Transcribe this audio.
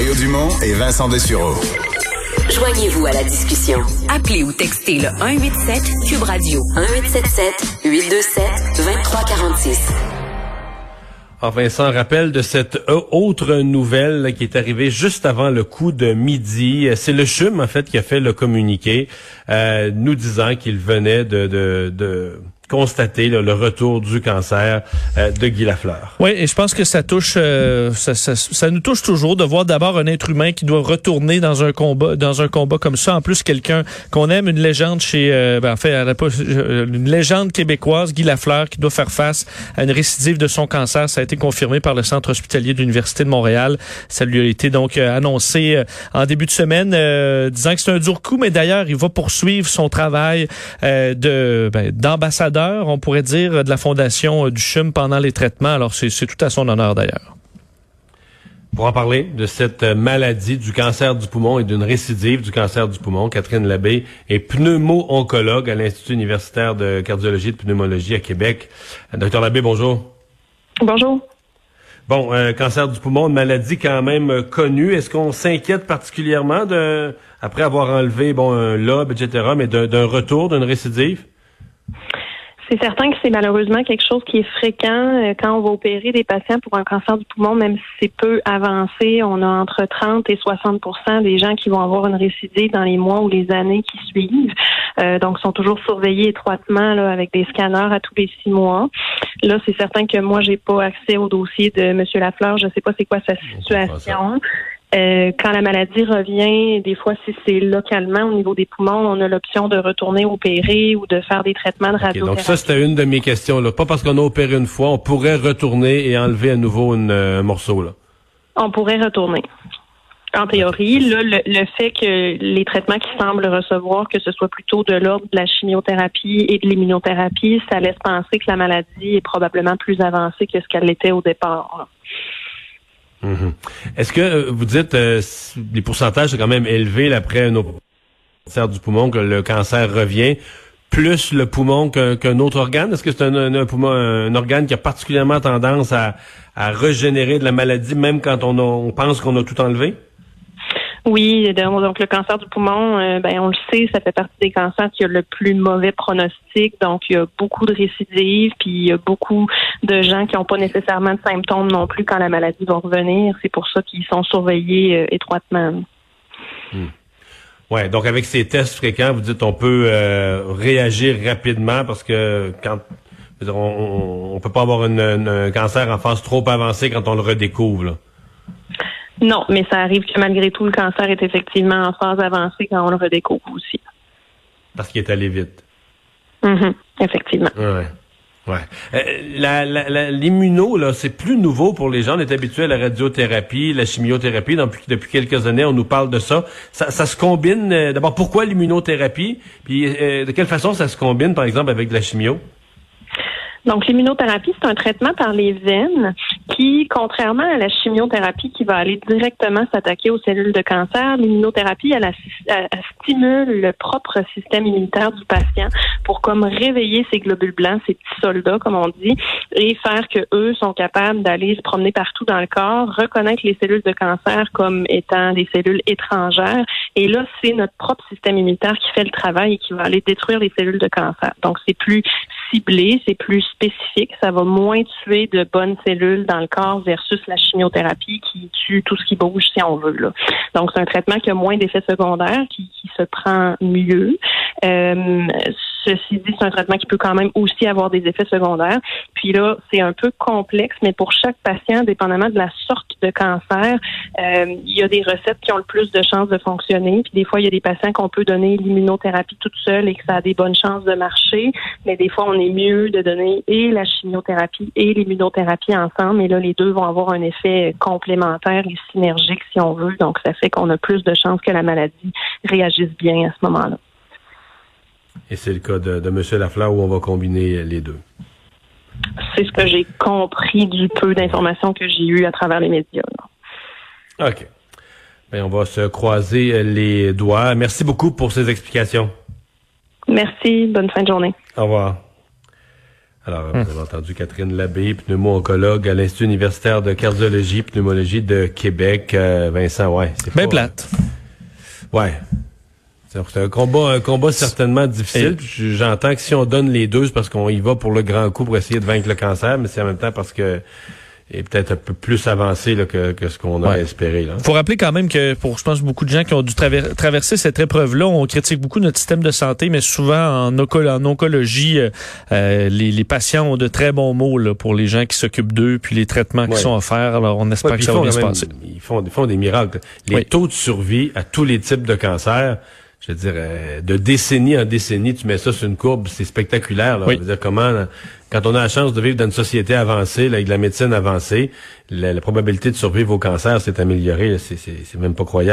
Mario Dumont et Vincent Dessureau. Joignez-vous à la discussion. Appelez ou textez le 187 Cube Radio 1877 827 2346. Ah, Vincent, rappel de cette autre nouvelle qui est arrivée juste avant le coup de midi. C'est le CHUM, en fait, qui a fait le communiqué, euh, nous disant qu'il venait de, de, de constater le retour du cancer euh, de Guy Lafleur. Oui, et je pense que ça touche, euh, ça, ça, ça, nous touche toujours de voir d'abord un être humain qui doit retourner dans un combat, dans un combat comme ça. En plus, quelqu'un qu'on aime, une légende chez, euh, ben, en fait, une légende québécoise, Guy Lafleur, qui doit faire face à une récidive de son cancer. Ça a été confirmé par le centre hospitalier de l'université de Montréal. Ça lui a été donc annoncé en début de semaine, disant que c'est un dur coup, mais d'ailleurs, il va poursuivre son travail de ben, d'ambassadeur on pourrait dire, de la fondation euh, du CHUM pendant les traitements. Alors, c'est tout à son honneur d'ailleurs. Pour en parler de cette euh, maladie du cancer du poumon et d'une récidive du cancer du poumon, Catherine Labbé est pneumo-oncologue à l'Institut universitaire de cardiologie et de pneumologie à Québec. Euh, docteur Labbé, bonjour. Bonjour. Bon, un cancer du poumon, une maladie quand même connue. Est-ce qu'on s'inquiète particulièrement de, après avoir enlevé bon un lobe, etc., mais d'un retour, d'une récidive? C'est certain que c'est malheureusement quelque chose qui est fréquent euh, quand on va opérer des patients pour un cancer du poumon, même si c'est peu avancé. On a entre 30 et 60% des gens qui vont avoir une récidive dans les mois ou les années qui suivent. Euh, donc, sont toujours surveillés étroitement là, avec des scanners à tous les six mois. Là, c'est certain que moi, j'ai pas accès au dossier de M. Lafleur. Je sais pas c'est quoi sa situation. Euh, quand la maladie revient, des fois, si c'est localement au niveau des poumons, on a l'option de retourner opérer ou de faire des traitements de radiothérapie. donc ça, c'était une de mes questions. Là. Pas parce qu'on a opéré une fois, on pourrait retourner et enlever à nouveau une, euh, un morceau. Là. On pourrait retourner. En théorie, là, le, fait que les traitements qu'il semble recevoir, que ce soit plutôt de l'ordre de la chimiothérapie et de l'immunothérapie, ça laisse penser que la maladie est probablement plus avancée que ce qu'elle était au départ. Mhm. Est-ce que euh, vous dites euh, les pourcentages sont quand même élevés après un cancer du poumon que le cancer revient plus le poumon qu'un autre organe? Est-ce que c'est un, organe qui a particulièrement tendance à, régénérer de la maladie, même quand on pense qu'on a tout enlevé? Oui, donc le cancer du poumon, euh, ben on le sait, ça fait partie des cancers qui ont le plus mauvais pronostic. Donc il y a beaucoup de récidives, puis il y a beaucoup de gens qui n'ont pas nécessairement de symptômes non plus quand la maladie va revenir. C'est pour ça qu'ils sont surveillés euh, étroitement. Hmm. Ouais, donc avec ces tests fréquents, vous dites on peut euh, réagir rapidement parce que quand on, peut pas avoir un cancer en phase trop avancée quand on le redécouvre. Non, mais ça arrive que malgré tout, le cancer est effectivement en phase avancée quand on le redécouvre aussi. Parce qu'il est allé vite. Mm effectivement. Ouais. Ouais. Euh, l'immuno, là, c'est plus nouveau pour les gens. On est habitué à la radiothérapie, la chimiothérapie. Depuis, depuis quelques années, on nous parle de ça. Ça, ça se combine. Euh, d'abord, pourquoi l'immunothérapie? Puis, euh, de quelle façon ça se combine, par exemple, avec la chimio? Donc, l'immunothérapie, c'est un traitement par les veines qui, contrairement à la chimiothérapie qui va aller directement s'attaquer aux cellules de cancer, l'immunothérapie, elle, stimule le propre système immunitaire du patient pour comme réveiller ses globules blancs, ses petits soldats, comme on dit, et faire que eux sont capables d'aller se promener partout dans le corps, reconnaître les cellules de cancer comme étant des cellules étrangères. Et là, c'est notre propre système immunitaire qui fait le travail et qui va aller détruire les cellules de cancer. Donc, c'est plus ciblé, c'est plus spécifique, ça va moins tuer de bonnes cellules dans le corps versus la chimiothérapie qui tue tout ce qui bouge si on veut. Là. Donc c'est un traitement qui a moins d'effets secondaires, qui, qui se prend mieux. Euh, Ceci dit, c'est un traitement qui peut quand même aussi avoir des effets secondaires. Puis là, c'est un peu complexe, mais pour chaque patient, dépendamment de la sorte de cancer, euh, il y a des recettes qui ont le plus de chances de fonctionner. Puis des fois, il y a des patients qu'on peut donner l'immunothérapie toute seule et que ça a des bonnes chances de marcher. Mais des fois, on est mieux de donner et la chimiothérapie et l'immunothérapie ensemble. Et là, les deux vont avoir un effet complémentaire et synergique, si on veut. Donc, ça fait qu'on a plus de chances que la maladie réagisse bien à ce moment-là. Et c'est le cas de, de M. Lafleur où on va combiner les deux. C'est ce que j'ai compris du peu d'informations que j'ai eues à travers les médias. OK. Bien, on va se croiser les doigts. Merci beaucoup pour ces explications. Merci. Bonne fin de journée. Au revoir. Alors, vous avez entendu Catherine Labbé, pneumo-oncologue à l'Institut universitaire de cardiologie, pneumologie de Québec. Euh, Vincent, ouais. C'est ben plate. Ouais. C'est un combat, un combat certainement difficile. J'entends que si on donne les deux, c'est parce qu'on y va pour le grand coup pour essayer de vaincre le cancer, mais c'est en même temps parce que est peut-être un peu plus avancé là, que, que, ce qu'on a espéré. Il faut rappeler quand même que pour, je pense, beaucoup de gens qui ont dû traverser cette épreuve-là, on critique beaucoup notre système de santé, mais souvent en, en oncologie, euh, euh, les, les, patients ont de très bons mots là, pour les gens qui s'occupent d'eux, puis les traitements qui sont offerts. Alors on espère que ça va bien se passer. Ils font, ils font des miracles. Les taux de survie à tous les types de cancers, je veux dire, euh, de décennie en décennie, tu mets ça sur une courbe, c'est spectaculaire. Là. Je veux dire, comment, quand on a la chance de vivre dans une société avancée, là, avec de la médecine avancée, la, la probabilité de survivre au cancer s'est améliorée. C'est même pas croyable.